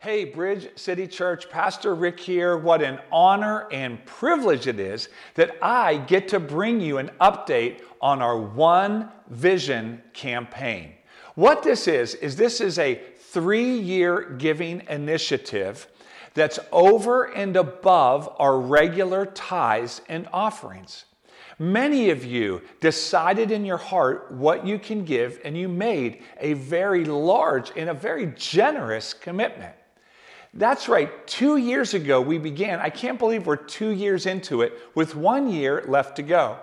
Hey, Bridge City Church, Pastor Rick here. What an honor and privilege it is that I get to bring you an update on our One Vision campaign. What this is, is this is a three year giving initiative that's over and above our regular tithes and offerings. Many of you decided in your heart what you can give, and you made a very large and a very generous commitment. That's right. Two years ago, we began. I can't believe we're two years into it with one year left to go.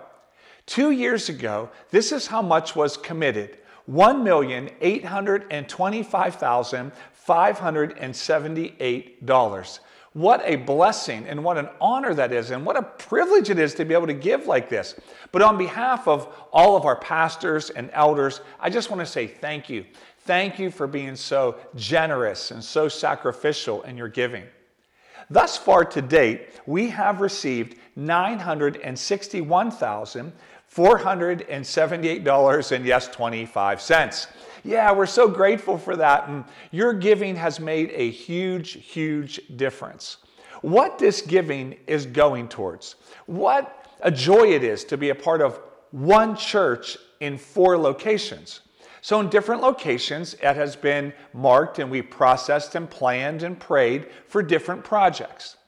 Two years ago, this is how much was committed $1,825,578. What a blessing and what an honor that is, and what a privilege it is to be able to give like this. But on behalf of all of our pastors and elders, I just want to say thank you. Thank you for being so generous and so sacrificial in your giving. Thus far to date, we have received $961,478 and yes, 25 cents. Yeah, we're so grateful for that. And your giving has made a huge, huge difference. What this giving is going towards, what a joy it is to be a part of one church in four locations. So, in different locations, it has been marked and we processed and planned and prayed for different projects.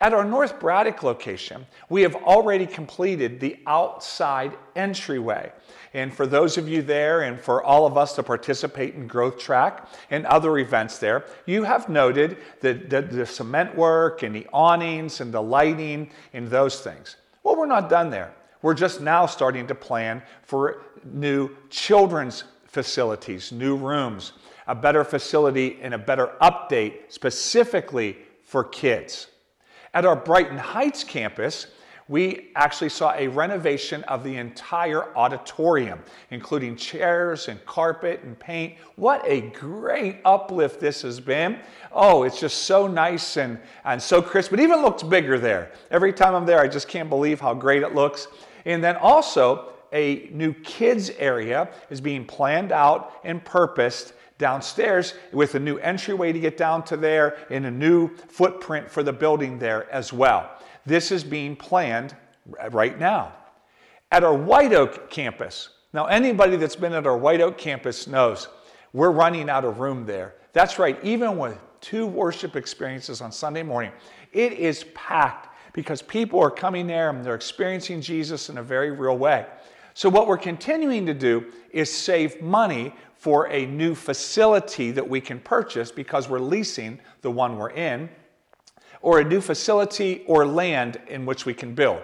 At our North Braddock location, we have already completed the outside entryway. And for those of you there, and for all of us to participate in Growth Track and other events there, you have noted the, the, the cement work and the awnings and the lighting and those things. Well, we're not done there. We're just now starting to plan for new children's facilities, new rooms, a better facility, and a better update specifically for kids. At our Brighton Heights campus, we actually saw a renovation of the entire auditorium, including chairs and carpet and paint. What a great uplift this has been. Oh, it's just so nice and, and so crisp. It even looks bigger there. Every time I'm there, I just can't believe how great it looks. And then also, a new kids area is being planned out and purposed downstairs with a new entryway to get down to there and a new footprint for the building there as well. This is being planned right now. At our White Oak campus, now anybody that's been at our White Oak campus knows we're running out of room there. That's right, even with two worship experiences on Sunday morning, it is packed because people are coming there and they're experiencing Jesus in a very real way. So, what we're continuing to do is save money for a new facility that we can purchase because we're leasing the one we're in, or a new facility or land in which we can build.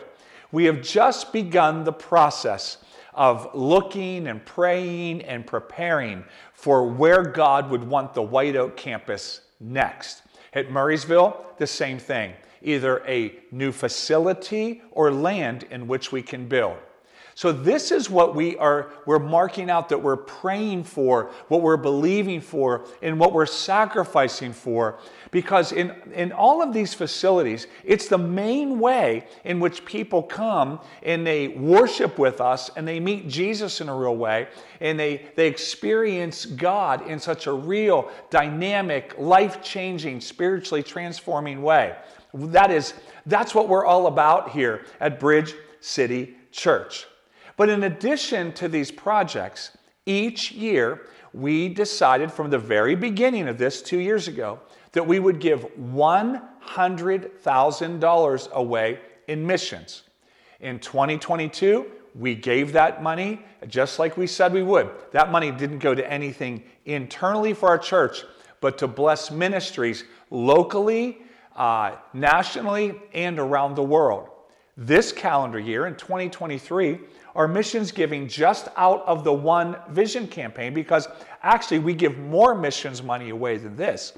We have just begun the process of looking and praying and preparing for where God would want the White Oak campus next. At Murrysville, the same thing either a new facility or land in which we can build. So this is what we are we're marking out that we're praying for, what we're believing for, and what we're sacrificing for because in in all of these facilities, it's the main way in which people come and they worship with us and they meet Jesus in a real way and they they experience God in such a real dynamic, life-changing, spiritually transforming way. That is that's what we're all about here at Bridge City Church. But in addition to these projects, each year we decided from the very beginning of this two years ago that we would give $100,000 away in missions. In 2022, we gave that money just like we said we would. That money didn't go to anything internally for our church, but to bless ministries locally, uh, nationally, and around the world. This calendar year in 2023, our missions giving just out of the One Vision campaign because actually we give more missions money away than this.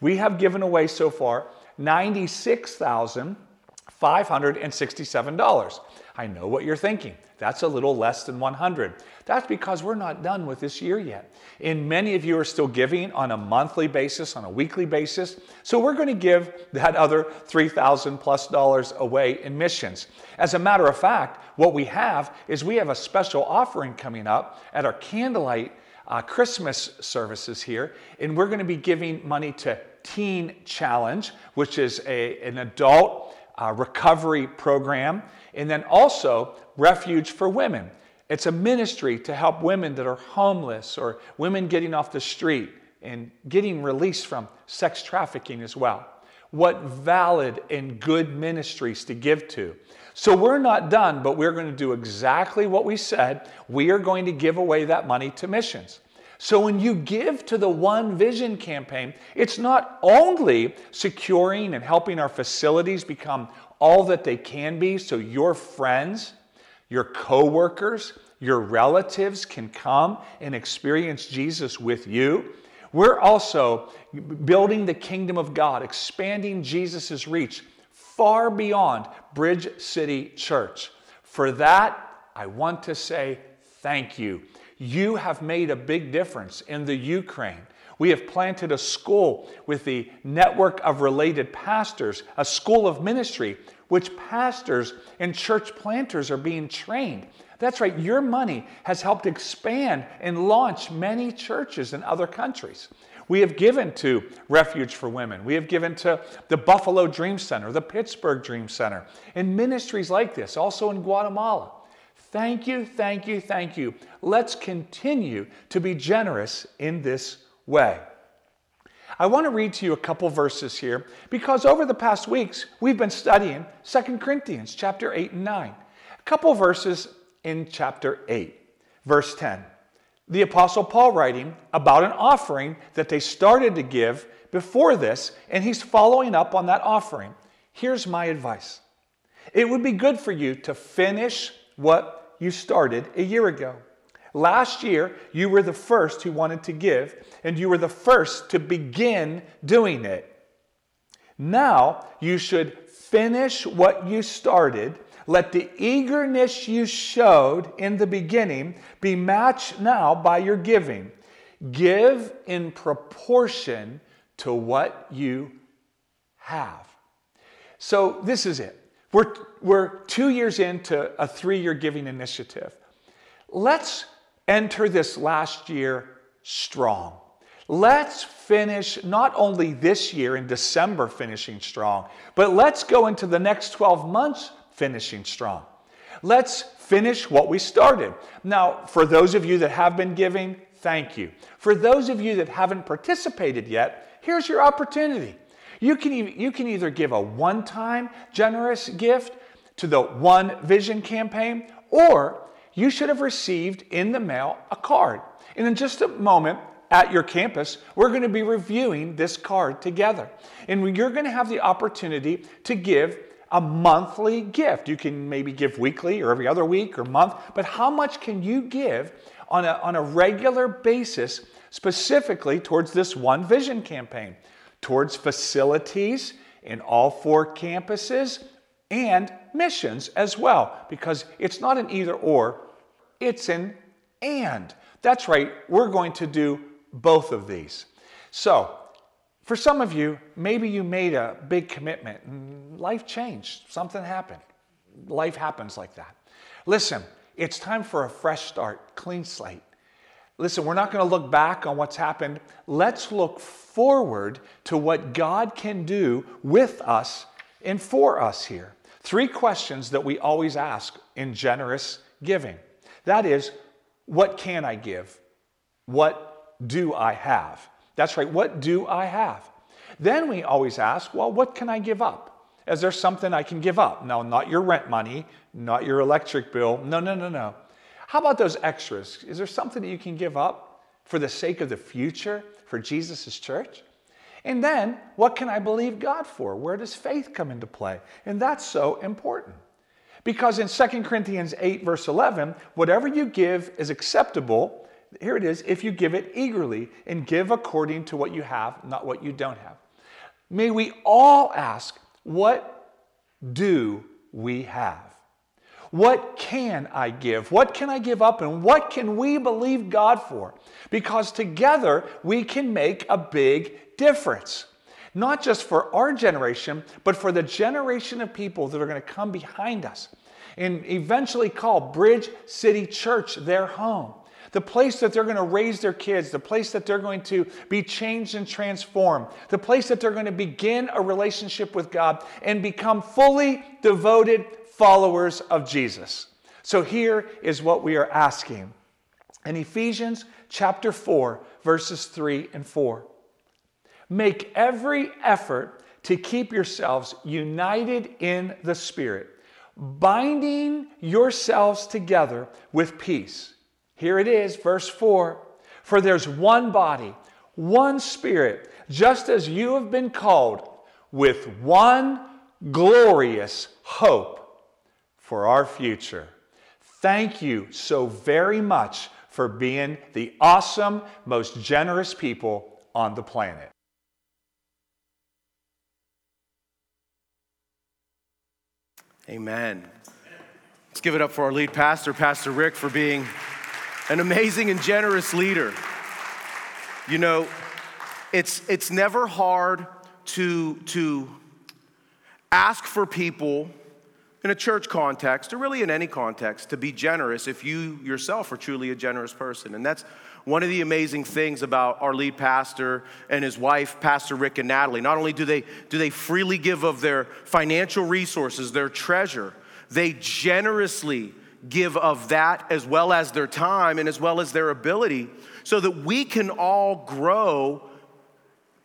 We have given away so far $96,567. I know what you're thinking. That's a little less than 100. That's because we're not done with this year yet. And many of you are still giving on a monthly basis, on a weekly basis. So we're going to give that other 3,000 plus dollars away in missions. As a matter of fact, what we have is we have a special offering coming up at our candlelight uh, Christmas services here, and we're going to be giving money to Teen Challenge, which is a, an adult uh, recovery program, and then also Refuge for Women. It's a ministry to help women that are homeless or women getting off the street and getting released from sex trafficking as well. What valid and good ministries to give to. So we're not done, but we're going to do exactly what we said. We are going to give away that money to missions. So when you give to the One Vision campaign, it's not only securing and helping our facilities become all that they can be so your friends, your coworkers, your relatives can come and experience Jesus with you. We're also building the kingdom of God, expanding Jesus' reach far beyond Bridge City Church. For that, I want to say thank you. You have made a big difference in the Ukraine. We have planted a school with the network of related pastors, a school of ministry, which pastors and church planters are being trained. That's right, your money has helped expand and launch many churches in other countries. We have given to Refuge for Women. We have given to the Buffalo Dream Center, the Pittsburgh Dream Center, and ministries like this, also in Guatemala. Thank you, thank you, thank you. Let's continue to be generous in this way. I want to read to you a couple verses here because over the past weeks we've been studying 2 Corinthians chapter 8 and 9. A couple verses in chapter 8, verse 10 the Apostle Paul writing about an offering that they started to give before this, and he's following up on that offering. Here's my advice it would be good for you to finish what you started a year ago. Last year, you were the first who wanted to give, and you were the first to begin doing it. Now, you should finish what you started let the eagerness you showed in the beginning be matched now by your giving. Give in proportion to what you have. So, this is it. We're, we're two years into a three year giving initiative. Let's enter this last year strong. Let's finish not only this year in December finishing strong, but let's go into the next 12 months finishing strong. Let's finish what we started. Now, for those of you that have been giving, thank you. For those of you that haven't participated yet, here's your opportunity. You can, you can either give a one time generous gift to the One Vision campaign, or you should have received in the mail a card. And in just a moment, at your campus, we're going to be reviewing this card together. And you're going to have the opportunity to give a monthly gift. You can maybe give weekly or every other week or month, but how much can you give on a, on a regular basis specifically towards this One Vision campaign, towards facilities in all four campuses and missions as well, because it's not an either or, it's an and. That's right, we're going to do both of these. So, for some of you, maybe you made a big commitment and life changed. Something happened. Life happens like that. Listen, it's time for a fresh start, clean slate. Listen, we're not going to look back on what's happened. Let's look forward to what God can do with us and for us here. Three questions that we always ask in generous giving. That is, what can I give? What do I have? That's right, what do I have? Then we always ask, well, what can I give up? Is there something I can give up? No, not your rent money, not your electric bill. No, no, no, no. How about those extras? Is there something that you can give up for the sake of the future for Jesus' church? And then, what can I believe God for? Where does faith come into play? And that's so important. Because in 2 Corinthians 8, verse 11, whatever you give is acceptable here it is if you give it eagerly and give according to what you have, not what you don't have. May we all ask, what do we have? What can I give? What can I give up? And what can we believe God for? Because together we can make a big difference. Not just for our generation, but for the generation of people that are going to come behind us and eventually call Bridge City Church their home the place that they're going to raise their kids, the place that they're going to be changed and transformed, the place that they're going to begin a relationship with God and become fully devoted followers of Jesus. So here is what we are asking. In Ephesians chapter 4, verses 3 and 4. Make every effort to keep yourselves united in the Spirit, binding yourselves together with peace. Here it is, verse 4 For there's one body, one Spirit, just as you have been called, with one glorious hope for our future. Thank you so very much for being the awesome, most generous people on the planet. Amen. Let's give it up for our lead pastor, Pastor Rick, for being an amazing and generous leader. You know, it's, it's never hard to, to ask for people in a church context, or really in any context, to be generous if you yourself are truly a generous person. And that's one of the amazing things about our lead pastor and his wife, Pastor Rick and Natalie. Not only do they, do they freely give of their financial resources, their treasure, they generously give of that as well as their time and as well as their ability so that we can all grow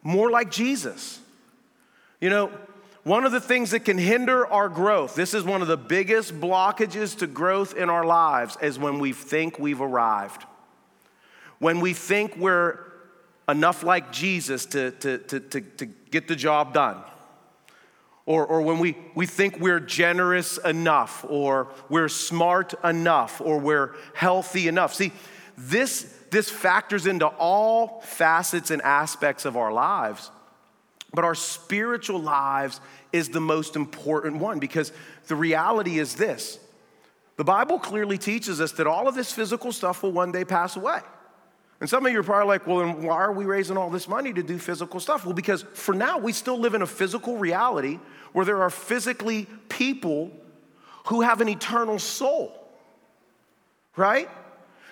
more like Jesus. You know, one of the things that can hinder our growth, this is one of the biggest blockages to growth in our lives, is when we think we've arrived when we think we're enough like Jesus to, to, to, to, to get the job done. Or, or when we, we think we're generous enough, or we're smart enough, or we're healthy enough. See, this, this factors into all facets and aspects of our lives. But our spiritual lives is the most important one because the reality is this the Bible clearly teaches us that all of this physical stuff will one day pass away. And some of you are probably like, well, then why are we raising all this money to do physical stuff? Well, because for now, we still live in a physical reality where there are physically people who have an eternal soul, right?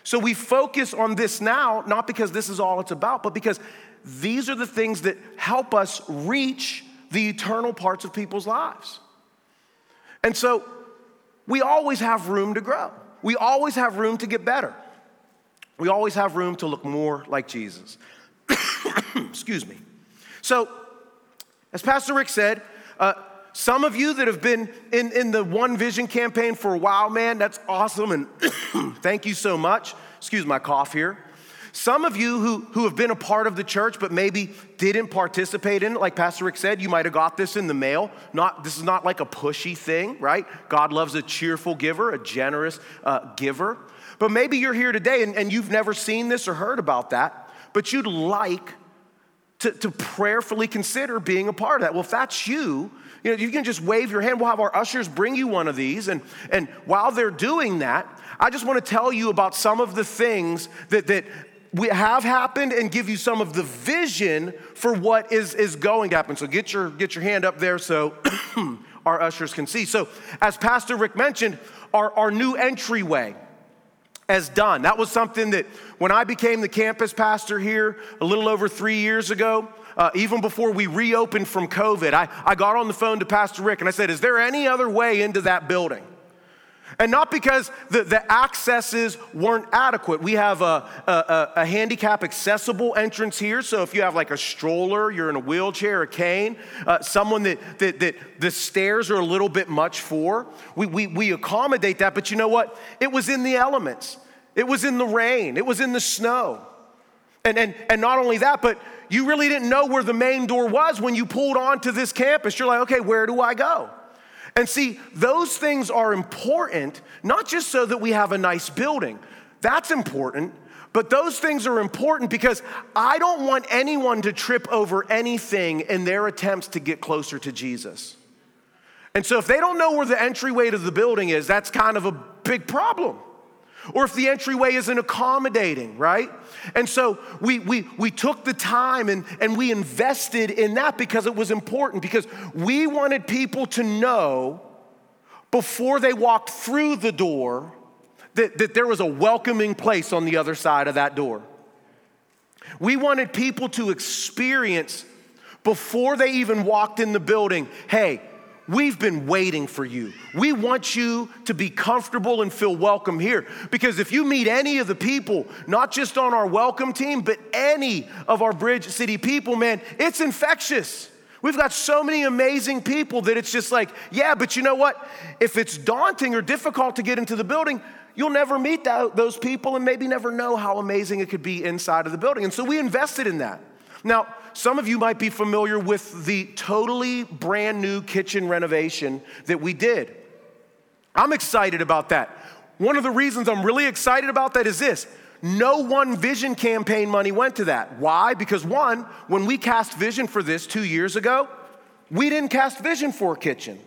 So we focus on this now, not because this is all it's about, but because these are the things that help us reach the eternal parts of people's lives. And so we always have room to grow, we always have room to get better we always have room to look more like Jesus. Excuse me. So, as Pastor Rick said, uh, some of you that have been in, in the One Vision campaign for a while, man, that's awesome, and thank you so much. Excuse my cough here. Some of you who, who have been a part of the church but maybe didn't participate in it, like Pastor Rick said, you might have got this in the mail. Not, this is not like a pushy thing, right? God loves a cheerful giver, a generous uh, giver. But maybe you're here today and, and you've never seen this or heard about that, but you'd like to, to prayerfully consider being a part of that. Well, if that's you, you know, you can just wave your hand. We'll have our ushers bring you one of these. And, and while they're doing that, I just want to tell you about some of the things that, that have happened and give you some of the vision for what is, is going to happen. So get your, get your hand up there so our ushers can see. So, as Pastor Rick mentioned, our, our new entryway as done. That was something that when I became the campus pastor here a little over three years ago, uh, even before we reopened from COVID, I, I got on the phone to Pastor Rick and I said, Is there any other way into that building? And not because the, the accesses weren't adequate. We have a, a, a, handicap accessible entrance here. So if you have like a stroller, you're in a wheelchair, a cane, uh, someone that, that, that the stairs are a little bit much for, we, we, we accommodate that. But you know what? It was in the elements, it was in the rain, it was in the snow. And, and, and not only that, but you really didn't know where the main door was when you pulled onto this campus. You're like, okay, where do I go? And see, those things are important, not just so that we have a nice building, that's important, but those things are important because I don't want anyone to trip over anything in their attempts to get closer to Jesus. And so if they don't know where the entryway to the building is, that's kind of a big problem or if the entryway isn't accommodating, right? And so we, we, we took the time and, and we invested in that because it was important, because we wanted people to know before they walked through the door that, that there was a welcoming place on the other side of that door. We wanted people to experience before they even walked in the building hey, We've been waiting for you. We want you to be comfortable and feel welcome here. Because if you meet any of the people, not just on our welcome team, but any of our Bridge City people, man, it's infectious. We've got so many amazing people that it's just like, yeah, but you know what? If it's daunting or difficult to get into the building, you'll never meet those people and maybe never know how amazing it could be inside of the building. And so we invested in that. Now, some of you might be familiar with the totally brand new kitchen renovation that we did. I'm excited about that. One of the reasons I'm really excited about that is this no one vision campaign money went to that. Why? Because one, when we cast vision for this two years ago, we didn't cast vision for a kitchen.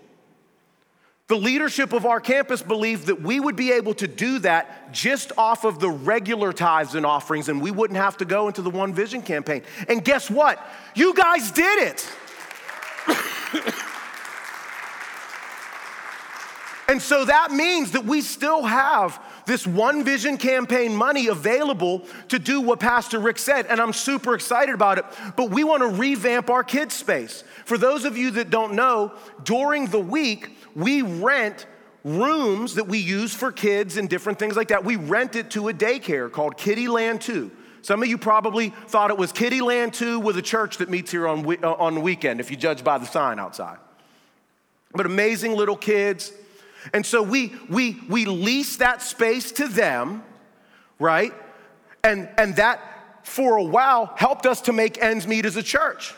The leadership of our campus believed that we would be able to do that just off of the regular tithes and offerings, and we wouldn't have to go into the One Vision campaign. And guess what? You guys did it. and so that means that we still have this One Vision campaign money available to do what Pastor Rick said, and I'm super excited about it. But we want to revamp our kids' space. For those of you that don't know, during the week, we rent rooms that we use for kids and different things like that. We rent it to a daycare called Kitty Land 2. Some of you probably thought it was Kitty Land 2 with a church that meets here on, uh, on the weekend, if you judge by the sign outside. But amazing little kids. And so we, we, we lease that space to them, right? And, and that, for a while, helped us to make ends meet as a church.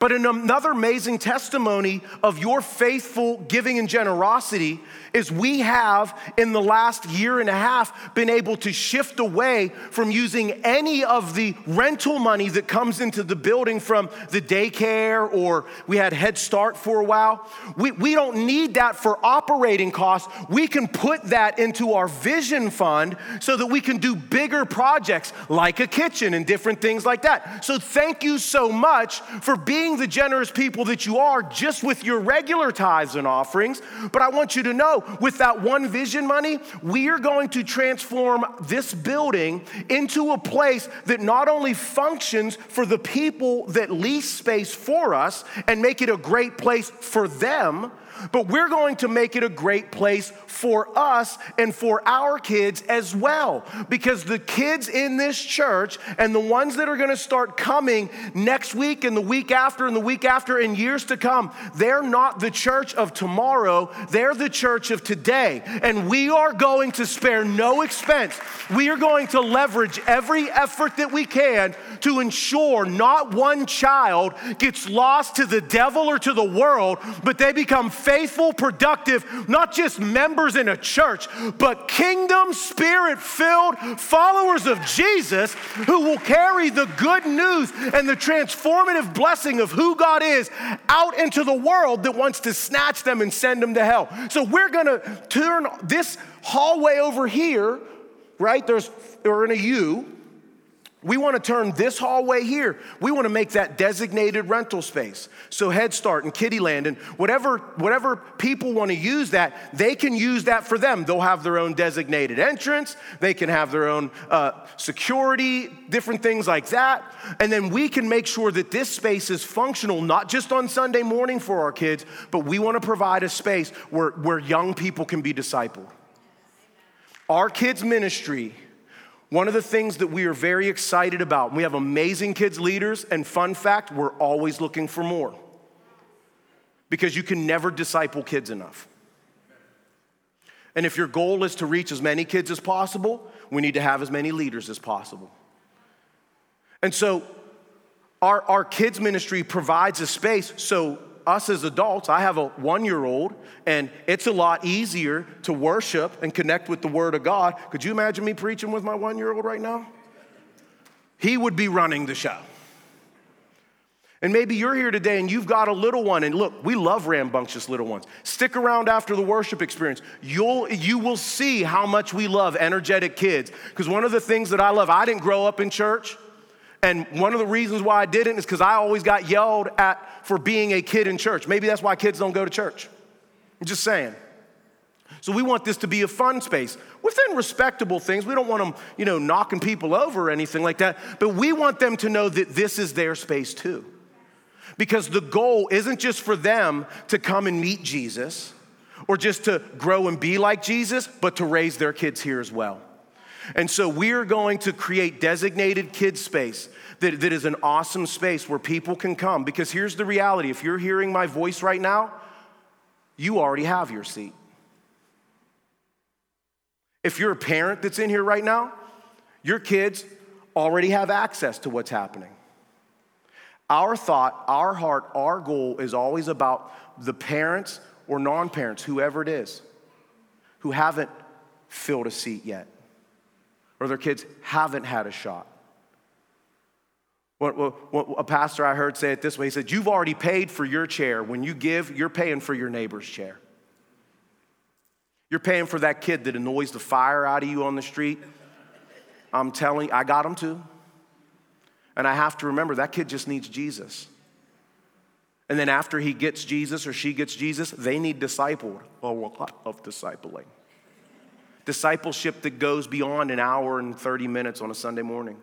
But another amazing testimony of your faithful giving and generosity is we have in the last year and a half been able to shift away from using any of the rental money that comes into the building from the daycare or we had Head Start for a while. We, we don't need that for operating costs. We can put that into our vision fund so that we can do bigger projects like a kitchen and different things like that. So thank you so much for being the generous people that you are just with your regular tithes and offerings. But I want you to know with that one vision money, we are going to transform this building into a place that not only functions for the people that lease space for us and make it a great place for them, but we're going to make it a great place for us and for our kids as well. Because the kids in this church and the ones that are going to start coming next week and the week after and the week after and years to come, they're not the church of tomorrow, they're the church of today. And we are going to spare no expense. We are going to leverage every effort that we can to ensure not one child gets lost to the devil or to the world, but they become faithful, productive, not just members in a church, but kingdom spirit filled followers of Jesus who will carry the good news and the transformative blessing of who God is out into the world that wants to snatch them and send them to hell. So we're gonna turn this hallway over here, right? There's, or in a U, we want to turn this hallway here, we want to make that designated rental space. So Head Start and Kittyland and whatever, whatever people want to use that, they can use that for them. They'll have their own designated entrance, they can have their own uh, security, different things like that. And then we can make sure that this space is functional, not just on Sunday morning for our kids, but we want to provide a space where, where young people can be discipled. Our kids' ministry one of the things that we are very excited about, we have amazing kids leaders, and fun fact, we're always looking for more. Because you can never disciple kids enough. And if your goal is to reach as many kids as possible, we need to have as many leaders as possible. And so, our, our kids' ministry provides a space so us as adults, I have a one year old, and it's a lot easier to worship and connect with the Word of God. Could you imagine me preaching with my one year old right now? He would be running the show. And maybe you're here today and you've got a little one, and look, we love rambunctious little ones. Stick around after the worship experience. You'll, you will see how much we love energetic kids. Because one of the things that I love, I didn't grow up in church. And one of the reasons why I didn't is because I always got yelled at for being a kid in church. Maybe that's why kids don't go to church. I'm just saying. So we want this to be a fun space within respectable things. We don't want them, you know, knocking people over or anything like that, but we want them to know that this is their space too. Because the goal isn't just for them to come and meet Jesus or just to grow and be like Jesus, but to raise their kids here as well. And so we're going to create designated kids space that, that is an awesome space where people can come. Because here's the reality if you're hearing my voice right now, you already have your seat. If you're a parent that's in here right now, your kids already have access to what's happening. Our thought, our heart, our goal is always about the parents or non parents, whoever it is, who haven't filled a seat yet, or their kids haven't had a shot. What, what, what, a pastor I heard say it this way he said, You've already paid for your chair. When you give, you're paying for your neighbor's chair. You're paying for that kid that annoys the fire out of you on the street. I'm telling I got him too. And I have to remember that kid just needs Jesus. And then after he gets Jesus or she gets Jesus, they need discipled. A lot of discipling. Discipleship that goes beyond an hour and 30 minutes on a Sunday morning.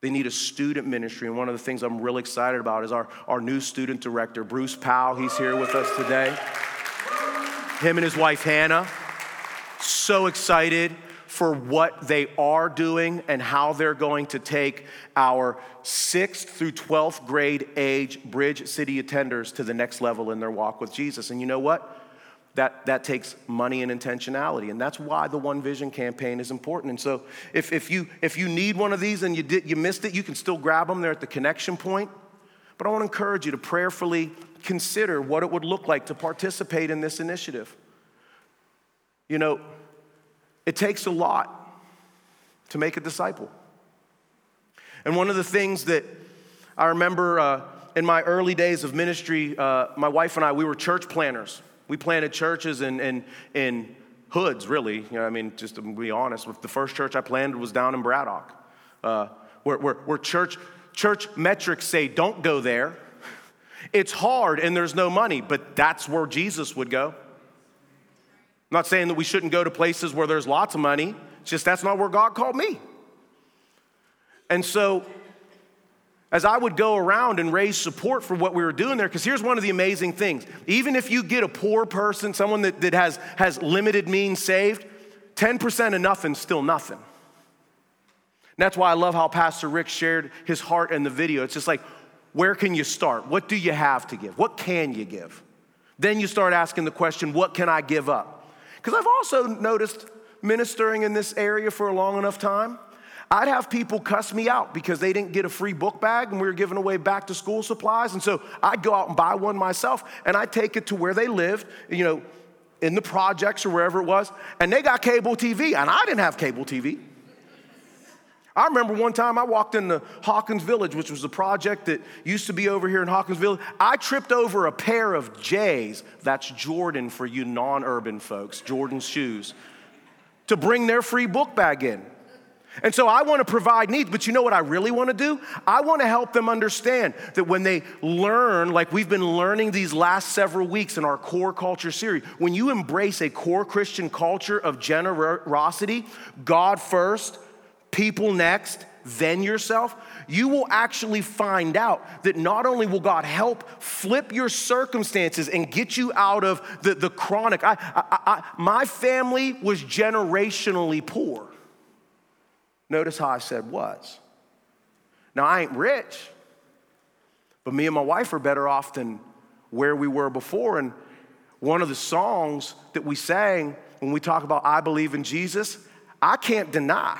They need a student ministry. And one of the things I'm really excited about is our, our new student director, Bruce Powell. He's here with us today him and his wife Hannah. So excited for what they are doing and how they're going to take our 6th through 12th grade age Bridge City attenders to the next level in their walk with Jesus. And you know what? That, that takes money and intentionality. And that's why the One Vision campaign is important. And so if, if, you, if you need one of these and you, did, you missed it, you can still grab them there at the connection point. But I want to encourage you to prayerfully consider what it would look like to participate in this initiative. You know, it takes a lot to make a disciple. And one of the things that I remember uh, in my early days of ministry, uh, my wife and I, we were church planters. We planted churches in, in, in hoods, really. You know, I mean, just to be honest, the first church I planted was down in Braddock, uh, where, where, where church, church metrics say, don't go there. It's hard and there's no money, but that's where Jesus would go. I'm not saying that we shouldn't go to places where there's lots of money, it's just that's not where God called me. And so, as I would go around and raise support for what we were doing there, because here's one of the amazing things. Even if you get a poor person, someone that, that has, has limited means saved, 10% of nothing's still nothing. And that's why I love how Pastor Rick shared his heart in the video. It's just like, where can you start? What do you have to give? What can you give? Then you start asking the question, what can I give up? Because I've also noticed ministering in this area for a long enough time, I'd have people cuss me out because they didn't get a free book bag and we were giving away back to school supplies. And so I'd go out and buy one myself and I'd take it to where they lived, you know, in the projects or wherever it was. And they got cable TV and I didn't have cable TV. I remember one time I walked into Hawkins Village, which was a project that used to be over here in Hawkins Village. I tripped over a pair of J's, that's Jordan for you non urban folks, Jordan's shoes, to bring their free book bag in. And so I want to provide needs, but you know what I really want to do? I want to help them understand that when they learn, like we've been learning these last several weeks in our core culture series, when you embrace a core Christian culture of generosity, God first, people next, then yourself, you will actually find out that not only will God help flip your circumstances and get you out of the, the chronic. I, I, I, my family was generationally poor. Notice how I said was. Now, I ain't rich, but me and my wife are better off than where we were before. And one of the songs that we sang when we talk about I believe in Jesus, I can't deny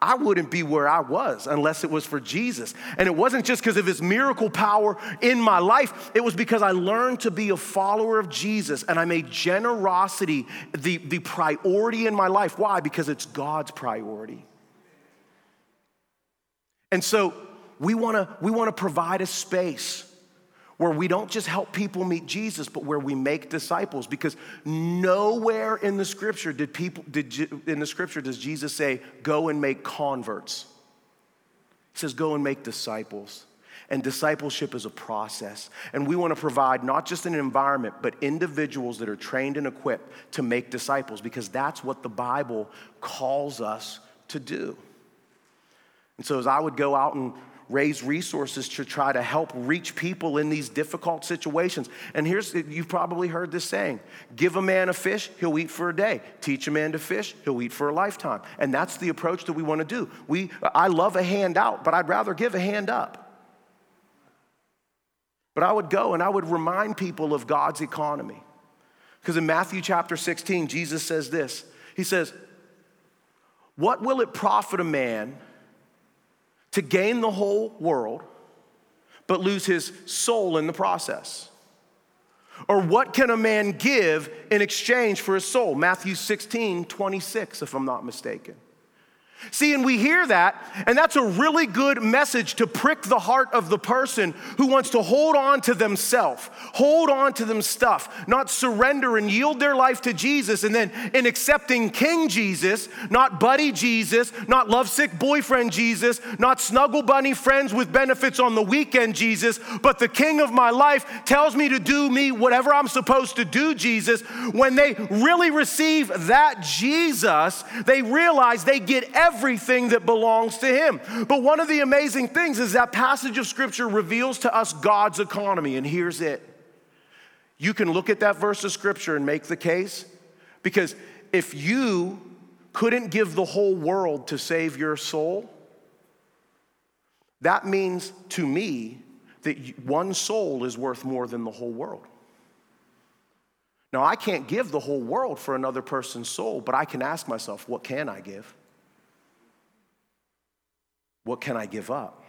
I wouldn't be where I was unless it was for Jesus. And it wasn't just because of his miracle power in my life, it was because I learned to be a follower of Jesus and I made generosity the, the priority in my life. Why? Because it's God's priority. And so we wanna, we wanna provide a space where we don't just help people meet Jesus, but where we make disciples. Because nowhere in the scripture did people did in the scripture does Jesus say, "Go and make converts." He says, "Go and make disciples." And discipleship is a process. And we want to provide not just an environment, but individuals that are trained and equipped to make disciples because that's what the Bible calls us to do. And so, as I would go out and raise resources to try to help reach people in these difficult situations. And here's, you've probably heard this saying give a man a fish, he'll eat for a day. Teach a man to fish, he'll eat for a lifetime. And that's the approach that we want to do. We, I love a hand out, but I'd rather give a hand up. But I would go and I would remind people of God's economy. Because in Matthew chapter 16, Jesus says this He says, What will it profit a man? To gain the whole world, but lose his soul in the process? Or what can a man give in exchange for his soul? Matthew 16, 26, if I'm not mistaken. See, and we hear that, and that's a really good message to prick the heart of the person who wants to hold on to themselves, hold on to them stuff, not surrender and yield their life to Jesus. And then in accepting King Jesus, not buddy Jesus, not lovesick boyfriend Jesus, not snuggle bunny friends with benefits on the weekend Jesus, but the King of my life tells me to do me whatever I'm supposed to do, Jesus. When they really receive that Jesus, they realize they get everything everything that belongs to Him. But one of the amazing things is that passage of Scripture reveals to us God's economy, and here's it. You can look at that verse of Scripture and make the case, because if you couldn't give the whole world to save your soul, that means to me that one soul is worth more than the whole world. Now, I can't give the whole world for another person's soul, but I can ask myself, what can I give? What can I give up?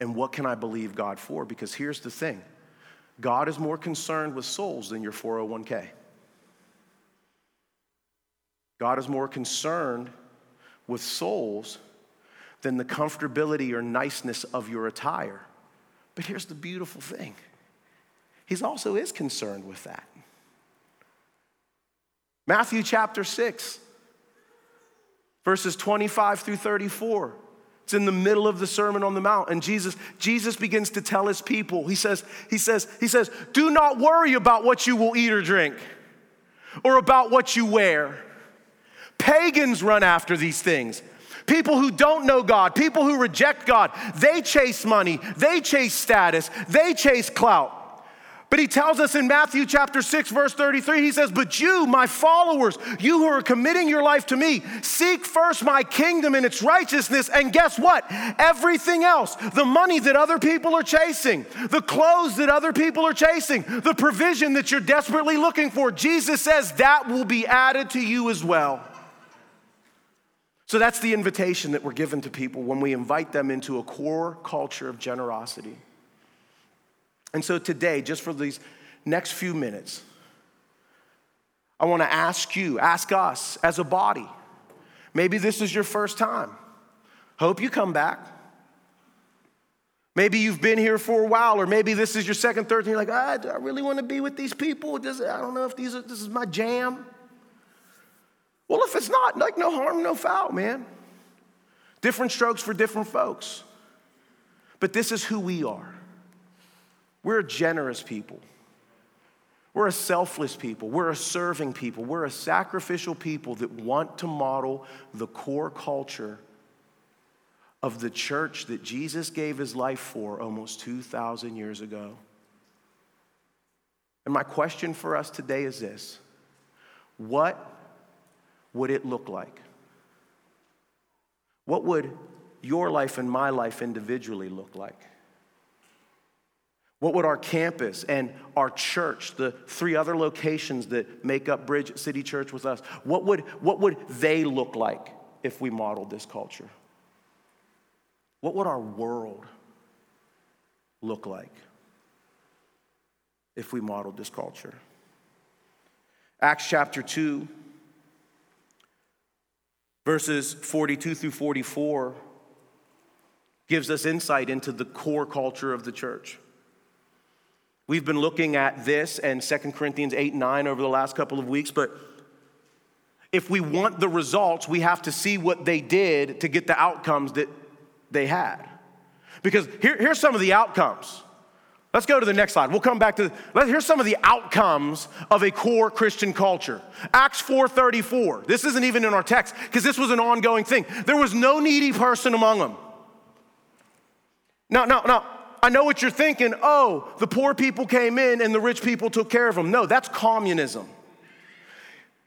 And what can I believe God for? Because here's the thing God is more concerned with souls than your 401k. God is more concerned with souls than the comfortability or niceness of your attire. But here's the beautiful thing He also is concerned with that. Matthew chapter 6 verses 25 through 34. It's in the middle of the Sermon on the Mount, and Jesus, Jesus begins to tell his people, he says, he says, he says, do not worry about what you will eat or drink, or about what you wear. Pagans run after these things. People who don't know God, people who reject God, they chase money, they chase status, they chase clout. But he tells us in Matthew chapter 6, verse 33, he says, But you, my followers, you who are committing your life to me, seek first my kingdom and its righteousness. And guess what? Everything else, the money that other people are chasing, the clothes that other people are chasing, the provision that you're desperately looking for, Jesus says that will be added to you as well. So that's the invitation that we're given to people when we invite them into a core culture of generosity. And so today, just for these next few minutes, I want to ask you, ask us as a body. Maybe this is your first time. Hope you come back. Maybe you've been here for a while, or maybe this is your second, third, and you're like, ah, I really want to be with these people? Does, I don't know if these are, this is my jam. Well, if it's not, like no harm, no foul, man. Different strokes for different folks. But this is who we are. We're a generous people. We're a selfless people. We're a serving people. We're a sacrificial people that want to model the core culture of the church that Jesus gave his life for almost 2,000 years ago. And my question for us today is this What would it look like? What would your life and my life individually look like? What would our campus and our church, the three other locations that make up Bridge City Church with us, what would, what would they look like if we modeled this culture? What would our world look like if we modeled this culture? Acts chapter 2, verses 42 through 44, gives us insight into the core culture of the church. We've been looking at this and 2 Corinthians 8 9 over the last couple of weeks, but if we want the results, we have to see what they did to get the outcomes that they had. Because here, here's some of the outcomes. Let's go to the next slide. We'll come back to here's some of the outcomes of a core Christian culture. Acts 4:34. This isn't even in our text because this was an ongoing thing. There was no needy person among them. Now, now, now, I know what you're thinking. Oh, the poor people came in and the rich people took care of them. No, that's communism.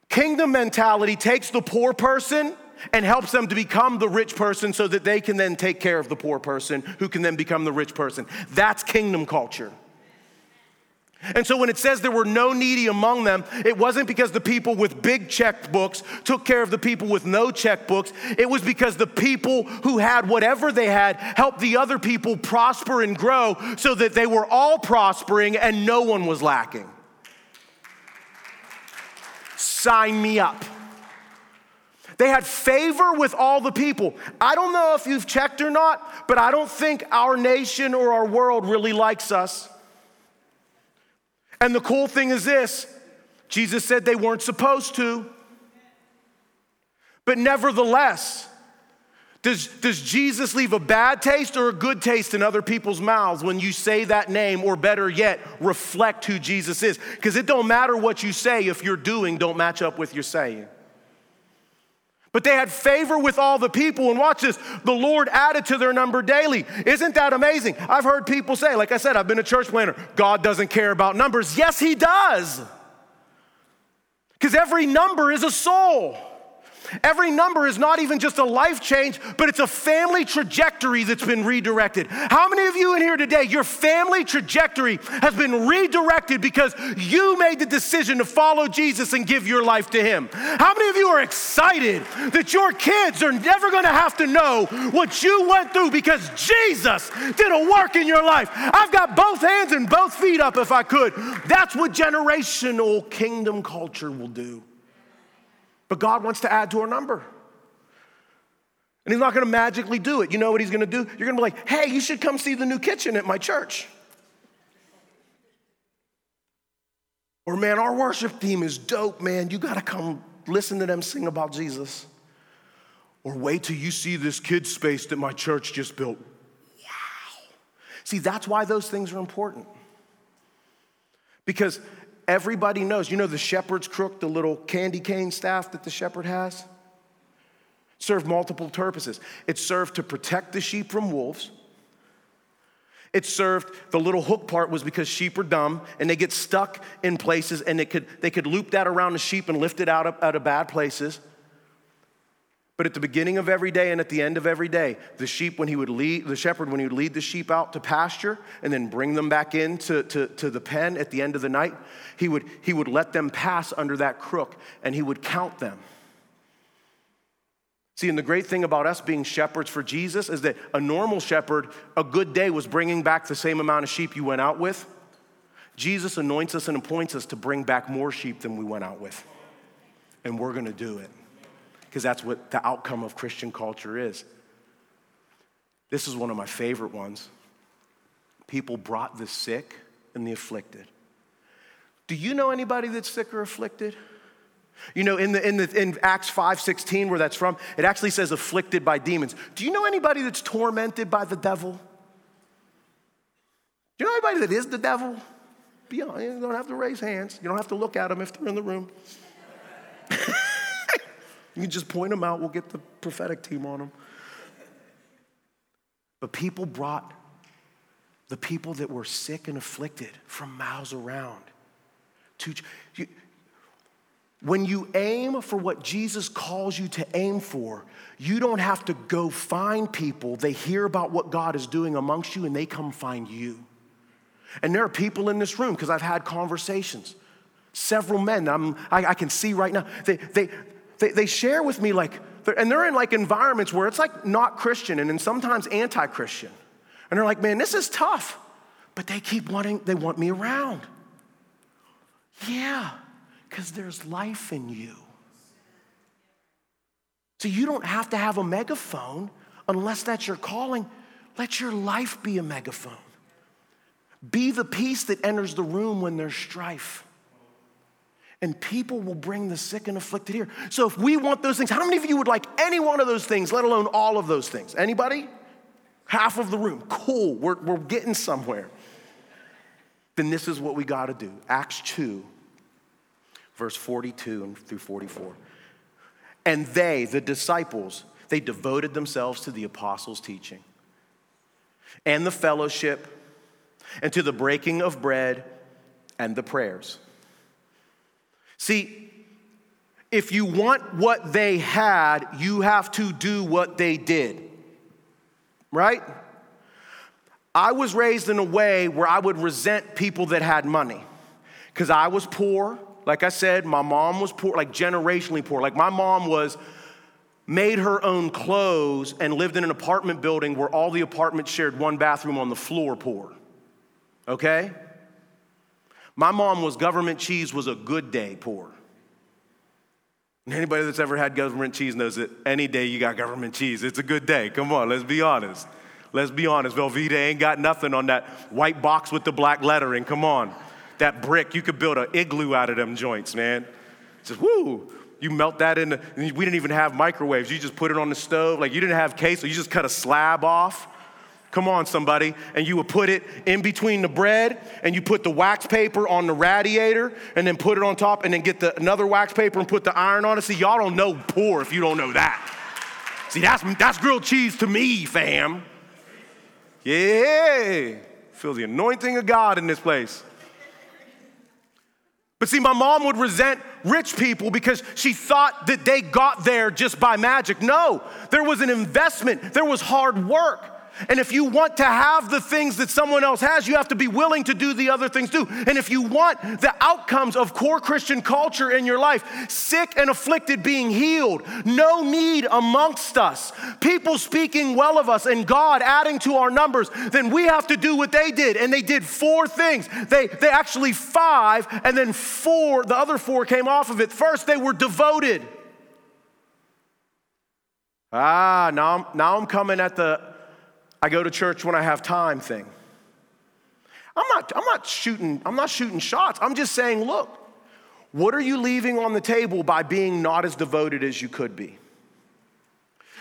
Kingdom mentality takes the poor person and helps them to become the rich person so that they can then take care of the poor person who can then become the rich person. That's kingdom culture. And so when it says there were no needy among them, it wasn't because the people with big checkbooks took care of the people with no checkbooks. It was because the people who had whatever they had helped the other people prosper and grow so that they were all prospering and no one was lacking. Sign me up. They had favor with all the people. I don't know if you've checked or not, but I don't think our nation or our world really likes us. And the cool thing is this Jesus said they weren't supposed to. But nevertheless, does, does Jesus leave a bad taste or a good taste in other people's mouths when you say that name, or better yet, reflect who Jesus is? Because it don't matter what you say if your doing don't match up with your saying. But they had favor with all the people. And watch this the Lord added to their number daily. Isn't that amazing? I've heard people say, like I said, I've been a church planter, God doesn't care about numbers. Yes, He does. Because every number is a soul. Every number is not even just a life change, but it's a family trajectory that's been redirected. How many of you in here today, your family trajectory has been redirected because you made the decision to follow Jesus and give your life to Him? How many of you are excited that your kids are never gonna have to know what you went through because Jesus did a work in your life? I've got both hands and both feet up if I could. That's what generational kingdom culture will do. But God wants to add to our number. And He's not gonna magically do it. You know what He's gonna do? You're gonna be like, hey, you should come see the new kitchen at my church. Or, man, our worship team is dope, man. You gotta come listen to them sing about Jesus. Or wait till you see this kid space that my church just built. Wow. See, that's why those things are important. Because everybody knows. You know the shepherd's crook, the little candy cane staff that the shepherd has? Served multiple purposes. It served to protect the sheep from wolves. It served, the little hook part was because sheep are dumb and they get stuck in places and they could, they could loop that around the sheep and lift it out of, out of bad places. But at the beginning of every day and at the end of every day, the sheep, when he would lead, the shepherd, when he would lead the sheep out to pasture and then bring them back in to, to, to the pen at the end of the night, he would, he would let them pass under that crook and he would count them. See, and the great thing about us being shepherds for Jesus is that a normal shepherd, a good day was bringing back the same amount of sheep you went out with. Jesus anoints us and appoints us to bring back more sheep than we went out with. And we're gonna do it because that's what the outcome of Christian culture is. This is one of my favorite ones. People brought the sick and the afflicted. Do you know anybody that's sick or afflicted? You know, in, the, in, the, in Acts 5 16, where that's from, it actually says afflicted by demons. Do you know anybody that's tormented by the devil? Do you know anybody that is the devil? Be honest, you don't have to raise hands. You don't have to look at them if they're in the room. You can just point them out, we'll get the prophetic team on them. But people brought the people that were sick and afflicted from miles around. To, you, when you aim for what Jesus calls you to aim for, you don't have to go find people. They hear about what God is doing amongst you and they come find you. And there are people in this room, because I've had conversations, several men I, I can see right now. They, they, they, they share with me like, and they're in like environments where it's like not Christian and then sometimes anti Christian. And they're like, man, this is tough. But they keep wanting, they want me around. Yeah, because there's life in you. So you don't have to have a megaphone unless that's your calling. Let your life be a megaphone. Be the peace that enters the room when there's strife and people will bring the sick and afflicted here. So if we want those things, how many of you would like any one of those things, let alone all of those things? Anybody? Half of the room, cool, we're, we're getting somewhere. Then this is what we got to do. Acts 2, verse 42 through 44. And they, the disciples, they devoted themselves to the apostles' teaching and the fellowship and to the breaking of bread and the prayers. See, if you want what they had, you have to do what they did. Right? I was raised in a way where I would resent people that had money because I was poor. Like I said, my mom was poor, like generationally poor. Like my mom was made her own clothes and lived in an apartment building where all the apartments shared one bathroom on the floor poor. Okay? My mom was government cheese was a good day poor. And anybody that's ever had government cheese knows that any day you got government cheese, it's a good day. Come on, let's be honest. Let's be honest. Velveeta ain't got nothing on that white box with the black lettering. Come on. That brick, you could build an igloo out of them joints, man. Just woo. You melt that in. The, we didn't even have microwaves. You just put it on the stove. Like you didn't have queso. You just cut a slab off. Come on, somebody. And you would put it in between the bread, and you put the wax paper on the radiator, and then put it on top, and then get the, another wax paper and put the iron on it. See, y'all don't know poor if you don't know that. See, that's, that's grilled cheese to me, fam. Yeah. Feel the anointing of God in this place. But see, my mom would resent rich people because she thought that they got there just by magic. No, there was an investment, there was hard work. And if you want to have the things that someone else has, you have to be willing to do the other things too. And if you want the outcomes of core Christian culture in your life, sick and afflicted being healed, no need amongst us, people speaking well of us, and God adding to our numbers, then we have to do what they did. And they did four things. They, they actually five, and then four, the other four came off of it. First, they were devoted. Ah, now I'm, now I'm coming at the I go to church when I have time thing. I'm not, I'm not shooting, I'm not shooting shots. I'm just saying, look, what are you leaving on the table by being not as devoted as you could be?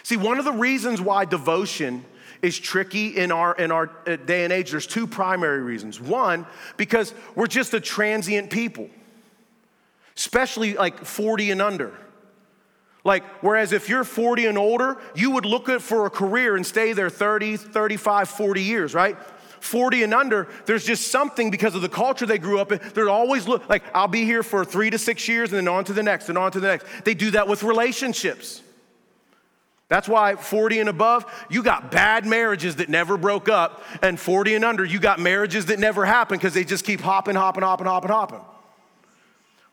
See, one of the reasons why devotion is tricky in our, in our uh, day and age, there's two primary reasons. One, because we're just a transient people, especially like 40 and under. Like, whereas if you're 40 and older, you would look for a career and stay there 30, 35, 40 years, right? 40 and under, there's just something because of the culture they grew up in. They're always look like I'll be here for three to six years and then on to the next and on to the next. They do that with relationships. That's why 40 and above, you got bad marriages that never broke up, and 40 and under, you got marriages that never happen because they just keep hopping, hopping, hopping, hopping, hopping.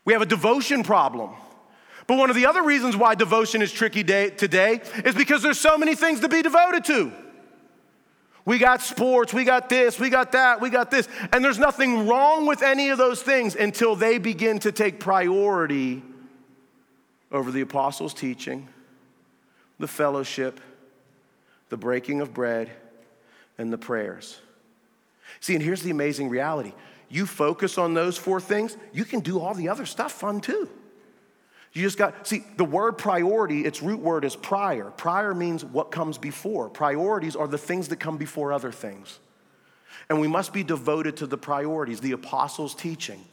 We have a devotion problem. But one of the other reasons why devotion is tricky day, today is because there's so many things to be devoted to. We got sports, we got this, we got that, we got this. And there's nothing wrong with any of those things until they begin to take priority over the apostles' teaching, the fellowship, the breaking of bread, and the prayers. See, and here's the amazing reality you focus on those four things, you can do all the other stuff fun too. You just got, see, the word priority, its root word is prior. Prior means what comes before. Priorities are the things that come before other things. And we must be devoted to the priorities, the apostles' teaching.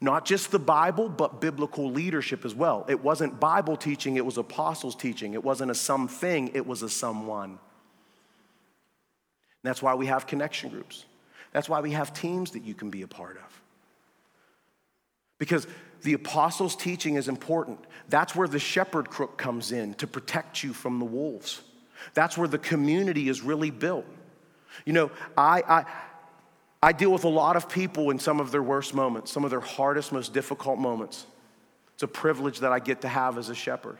Not just the Bible, but biblical leadership as well. It wasn't Bible teaching, it was apostles' teaching. It wasn't a something, it was a someone. That's why we have connection groups. That's why we have teams that you can be a part of. Because the apostles' teaching is important. That's where the shepherd crook comes in to protect you from the wolves. That's where the community is really built. You know, I, I, I deal with a lot of people in some of their worst moments, some of their hardest, most difficult moments. It's a privilege that I get to have as a shepherd.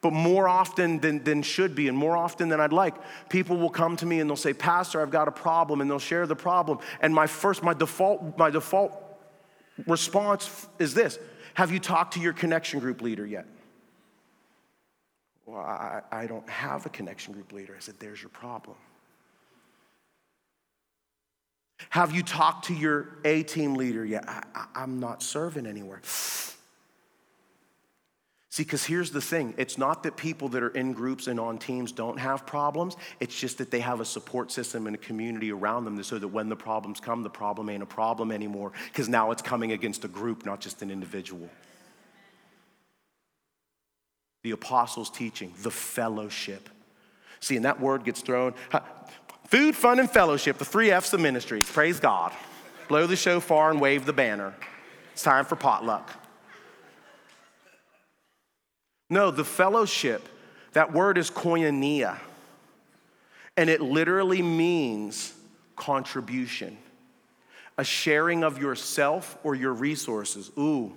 But more often than, than should be, and more often than I'd like, people will come to me and they'll say, Pastor, I've got a problem, and they'll share the problem. And my first, my default, my default response is this Have you talked to your connection group leader yet? Well, I, I don't have a connection group leader. I said, There's your problem. Have you talked to your A team leader yet? I, am not serving anywhere. See, because here's the thing it's not that people that are in groups and on teams don't have problems, it's just that they have a support system and a community around them so that when the problems come, the problem ain't a problem anymore, because now it's coming against a group, not just an individual. The apostles' teaching, the fellowship. See, and that word gets thrown food, fun, and fellowship, the three F's of ministry. Praise God. Blow the shofar and wave the banner. It's time for potluck. No, the fellowship, that word is koinonia, and it literally means contribution, a sharing of yourself or your resources. Ooh.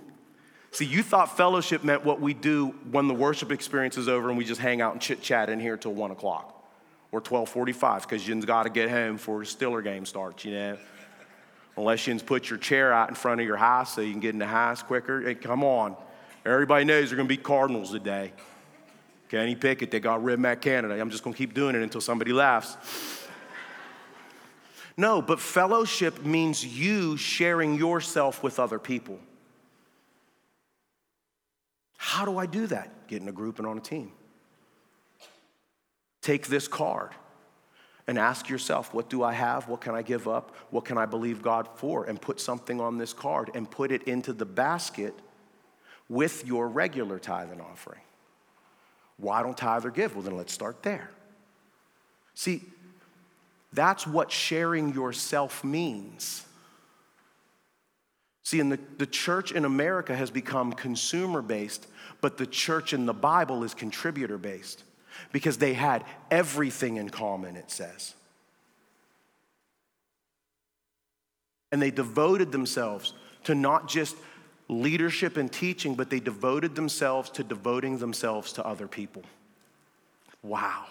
See, you thought fellowship meant what we do when the worship experience is over and we just hang out and chit chat in here till one o'clock or 1245 because you've got to get home before the Steeler game starts, you know. Unless you put your chair out in front of your house so you can get in the house quicker. Hey, come on. Everybody knows they're going to beat Cardinals today. Kenny Pickett, they got of Matt Canada. I'm just going to keep doing it until somebody laughs. No, but fellowship means you sharing yourself with other people. How do I do that? Get in a group and on a team. Take this card and ask yourself, what do I have? What can I give up? What can I believe God for? And put something on this card and put it into the basket with your regular tithe and offering. Why don't tithe or give? Well, then let's start there. See, that's what sharing yourself means. See, in the, the church in America has become consumer based, but the church in the Bible is contributor based because they had everything in common, it says. And they devoted themselves to not just leadership and teaching, but they devoted themselves to devoting themselves to other people. Wow.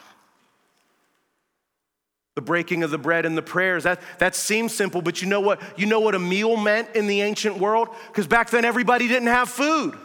The breaking of the bread and the prayers, that, that seems simple, but you know what? You know what a meal meant in the ancient world? Because back then everybody didn't have food.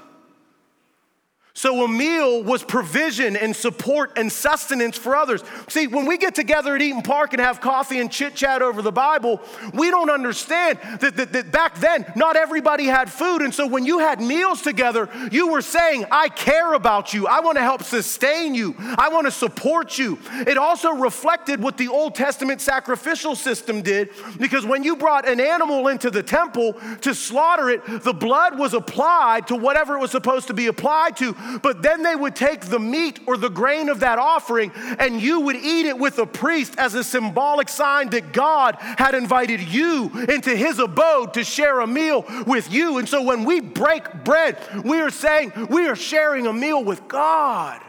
So a meal was provision and support and sustenance for others. See, when we get together at Eaton Park and have coffee and chit chat over the Bible, we don't understand that, that, that, back then not everybody had food. And so when you had meals together, you were saying, I care about you. I want to help sustain you. I want to support you. It also reflected what the Old Testament sacrificial system did because when you brought an animal into the temple to slaughter it, the blood was applied to whatever it was supposed to be applied to but then they would take the meat or the grain of that offering and you would eat it with a priest as a symbolic sign that God had invited you into his abode to share a meal with you. And so when we break bread, we are saying we are sharing a meal with God.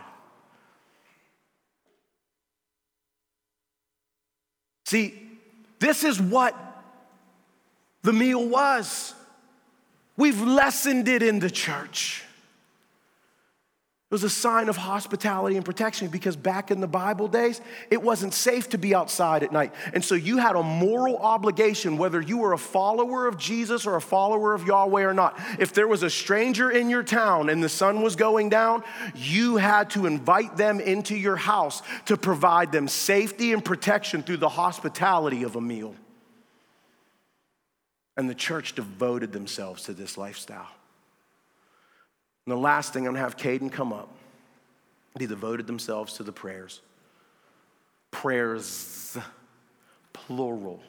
See, this is what the meal was. We've lessened it in the church. It was a sign of hospitality and protection because back in the Bible days, it wasn't safe to be outside at night. And so you had a moral obligation, whether you were a follower of Jesus or a follower of Yahweh or not. If there was a stranger in your town and the sun was going down, you had to invite them into your house to provide them safety and protection through the hospitality of a meal. And the church devoted themselves to this lifestyle. And the last thing, I'm gonna have Caden come up. They devoted themselves to the prayers. Prayers, plural.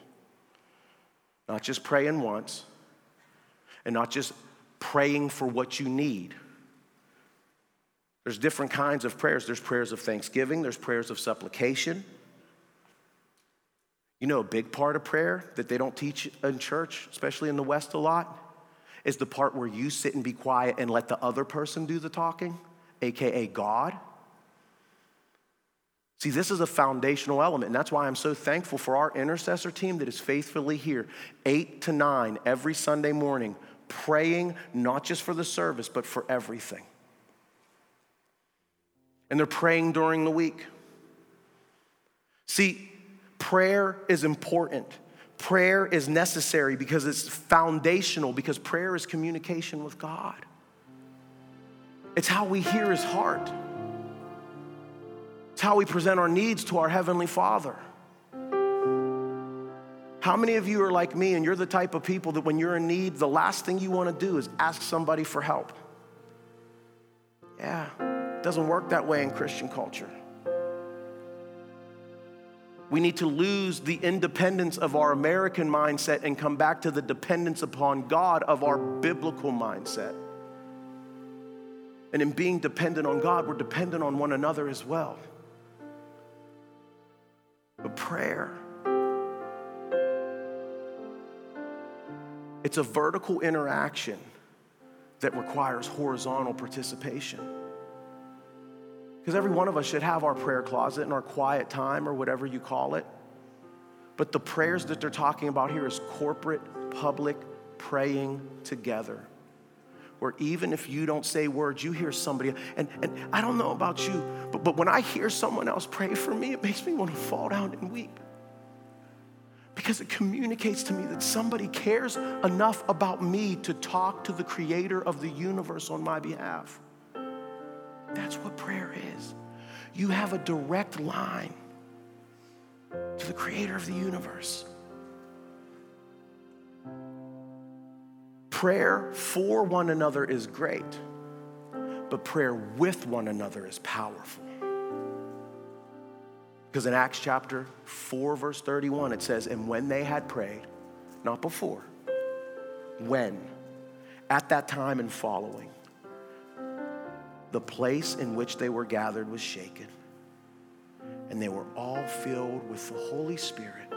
Not just praying once, and not just praying for what you need. There's different kinds of prayers. There's prayers of thanksgiving, there's prayers of supplication. You know, a big part of prayer that they don't teach in church, especially in the West a lot, is the part where you sit and be quiet and let the other person do the talking, AKA God. See, this is a foundational element, and that's why I'm so thankful for our intercessor team that is faithfully here, eight to nine every Sunday morning, praying not just for the service, but for everything. And they're praying during the week. See, prayer is important. Prayer is necessary because it's foundational, because prayer is communication with God. It's how we hear His heart, it's how we present our needs to our Heavenly Father. How many of you are like me and you're the type of people that when you're in need, the last thing you want to do is ask somebody for help? Yeah, it doesn't work that way in Christian culture. We need to lose the independence of our American mindset and come back to the dependence upon God of our biblical mindset. And in being dependent on God, we're dependent on one another as well. But prayer, it's a vertical interaction that requires horizontal participation. Because every one of us should have our prayer closet and our quiet time or whatever you call it. But the prayers that they're talking about here is corporate, public praying together. Where even if you don't say words, you hear somebody. And, and I don't know about you, but, but when I hear someone else pray for me, it makes me want to fall down and weep. Because it communicates to me that somebody cares enough about me to talk to the creator of the universe on my behalf. That's what prayer is. You have a direct line to the creator of the universe. Prayer for one another is great, but prayer with one another is powerful. Because in Acts chapter 4, verse 31, it says, And when they had prayed, not before, when, at that time and following, the place in which they were gathered was shaken, and they were all filled with the Holy Spirit.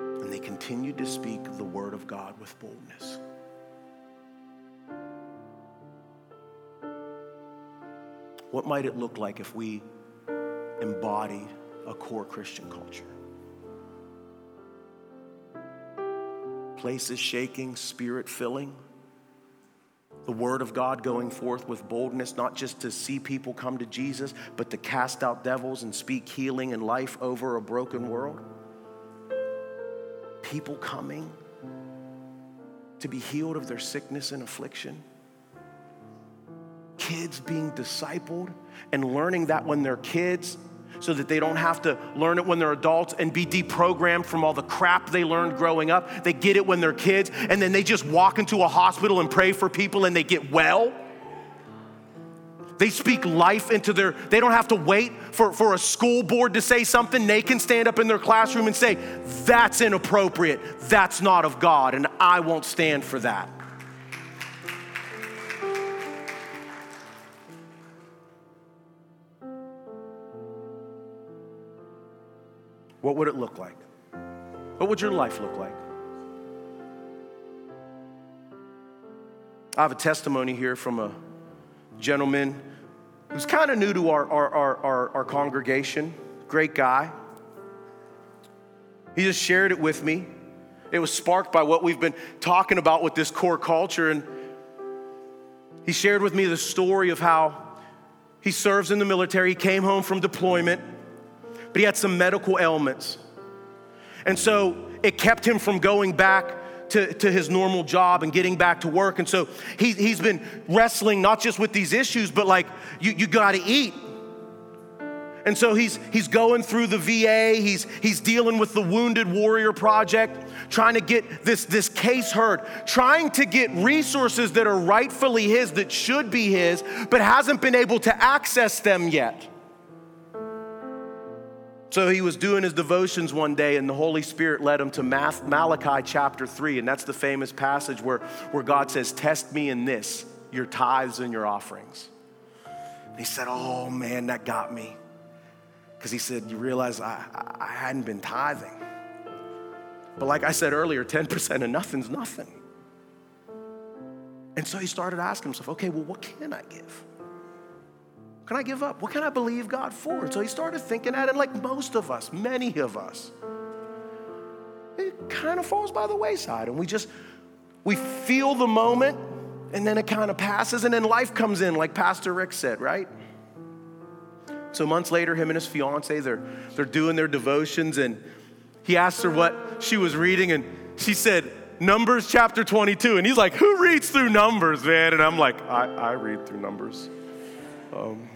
And they continued to speak the word of God with boldness. What might it look like if we embodied a core Christian culture? Places shaking, spirit filling the word of God going forth with boldness, not just to see people come to Jesus, but to cast out devils and speak healing and life over a broken world. People coming to be healed of their sickness and affliction. Kids being discipled and learning that when they're kids, so that they don't have to learn it when they're adults and be deprogrammed from all the crap they learned growing up. They get it when they're kids, and then they just walk into a hospital and pray for people and they get well. They speak life into their, they don't have to wait for, for a school board to say something. They can stand up in their classroom and say, That's inappropriate. That's not of God, and I won't stand for that. What would it look like? What would your life look like? I have a testimony here from a gentleman who's kind of new to our, our, our, our, congregation. Great guy. He just shared it with me. It was sparked by what we've been talking about with this core culture. And he shared with me the story of how he serves in the military. He came home from deployment but he had some medical ailments. And so it kept him from going back to, to his normal job and getting back to work. And so he, he's been wrestling not just with these issues, but like, you, you gotta eat. And so he's, he's going through the VA, he's, he's dealing with the Wounded Warrior Project, trying to get this, this case heard, trying to get resources that are rightfully his, that should be his, but hasn't been able to access them yet. So he was doing his devotions one day, and the Holy Spirit led him to Malachi chapter 3. And that's the famous passage where, where God says, Test me in this, your tithes and your offerings. And he said, Oh man, that got me. Because he said, You realize I, I hadn't been tithing. But like I said earlier, 10% of nothing's nothing. And so he started asking himself, Okay, well, what can I give? Can I give up? What can I believe God for? And so he started thinking at it like most of us, many of us. It kind of falls by the wayside, and we just we feel the moment, and then it kind of passes, and then life comes in, like Pastor Rick said, right? So months later, him and his fiance, they're they're doing their devotions, and he asked her what she was reading, and she said, Numbers chapter 22. And he's like, Who reads through Numbers, man? And I'm like, I, I read through Numbers. Um,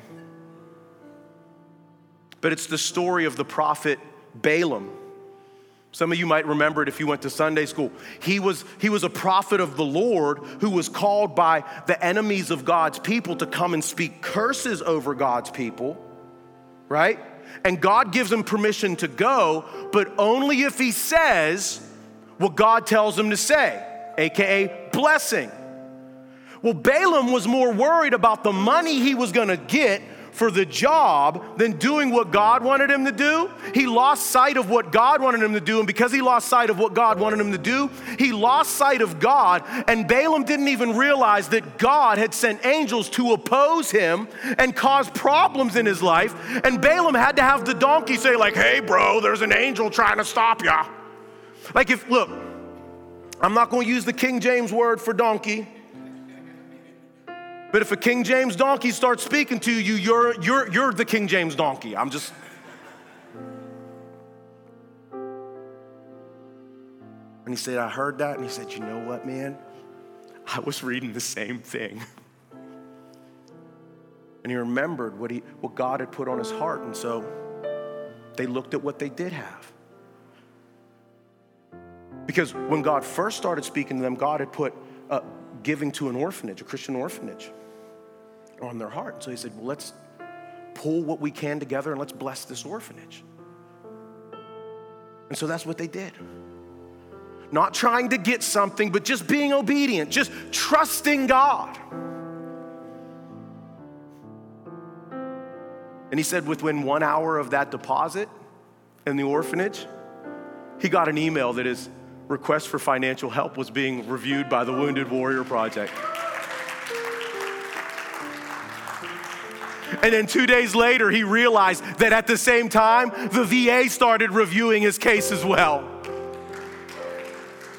but it's the story of the prophet Balaam Some of you might remember it if you went to Sunday school. He was, he was a prophet of the Lord who was called by the enemies of God's people to come and speak curses over God's people, right? And God gives him permission to go, but only if he says what God tells him to say, AKA blessing. Well, Balaam was more worried about the money he was gonna get for the job than doing what God wanted him to do. He lost sight of what God wanted him to do, and because he lost sight of what God wanted him to do, he lost sight of God. And Balaam didn't even realize that God had sent angels to oppose him and cause problems in his life. And Balaam had to have the donkey say, like, "Hey, bro, there's an angel trying to stop ya." Like, if look, I'm not going to use the King James word for donkey. But if a King James donkey starts speaking to you, you're, you're, you're the King James donkey. I'm just. And he said, I heard that. And he said, You know what, man? I was reading the same thing. And he remembered what, he, what God had put on his heart. And so they looked at what they did have. Because when God first started speaking to them, God had put uh, giving to an orphanage, a Christian orphanage on their heart. And so he said, Well, let's pull what we can together and let's bless this orphanage. And so that's what they did. Not trying to get something, but just being obedient, just trusting God. And he said, within one hour of that deposit in the orphanage, he got an email that his request for financial help was being reviewed by the Wounded Warrior Project. And then two days later, he realized that at the same time, the VA started reviewing his case as well.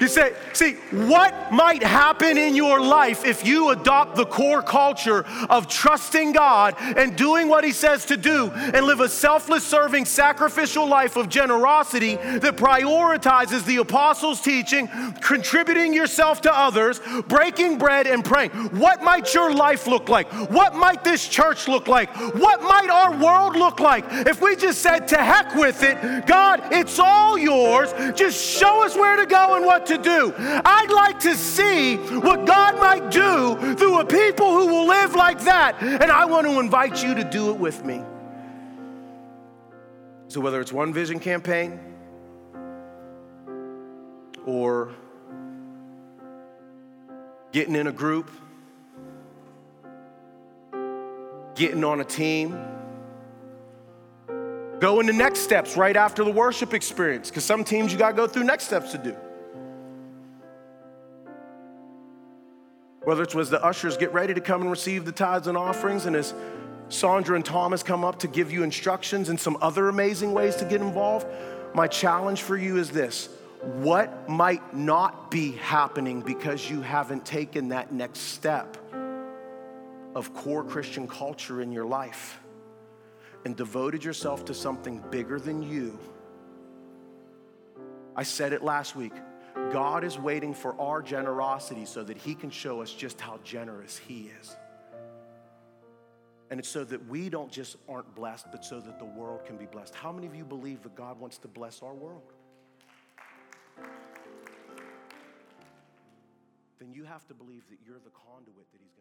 You say, see, what might happen in your life if you adopt the core culture of trusting God and doing what He says to do and live a selfless, serving, sacrificial life of generosity that prioritizes the apostles' teaching, contributing yourself to others, breaking bread, and praying? What might your life look like? What might this church look like? What might our world look like if we just said, to heck with it, God, it's all yours. Just show us where to go and what to to do. I'd like to see what God might do through a people who will live like that. And I want to invite you to do it with me. So, whether it's one vision campaign or getting in a group, getting on a team, going to next steps right after the worship experience, because some teams you got to go through next steps to do. Whether it was the ushers get ready to come and receive the tithes and offerings, and as Sandra and Thomas come up to give you instructions and some other amazing ways to get involved, my challenge for you is this what might not be happening because you haven't taken that next step of core Christian culture in your life and devoted yourself to something bigger than you? I said it last week. God is waiting for our generosity so that He can show us just how generous He is. And it's so that we don't just aren't blessed, but so that the world can be blessed. How many of you believe that God wants to bless our world? Then you have to believe that you're the conduit that He's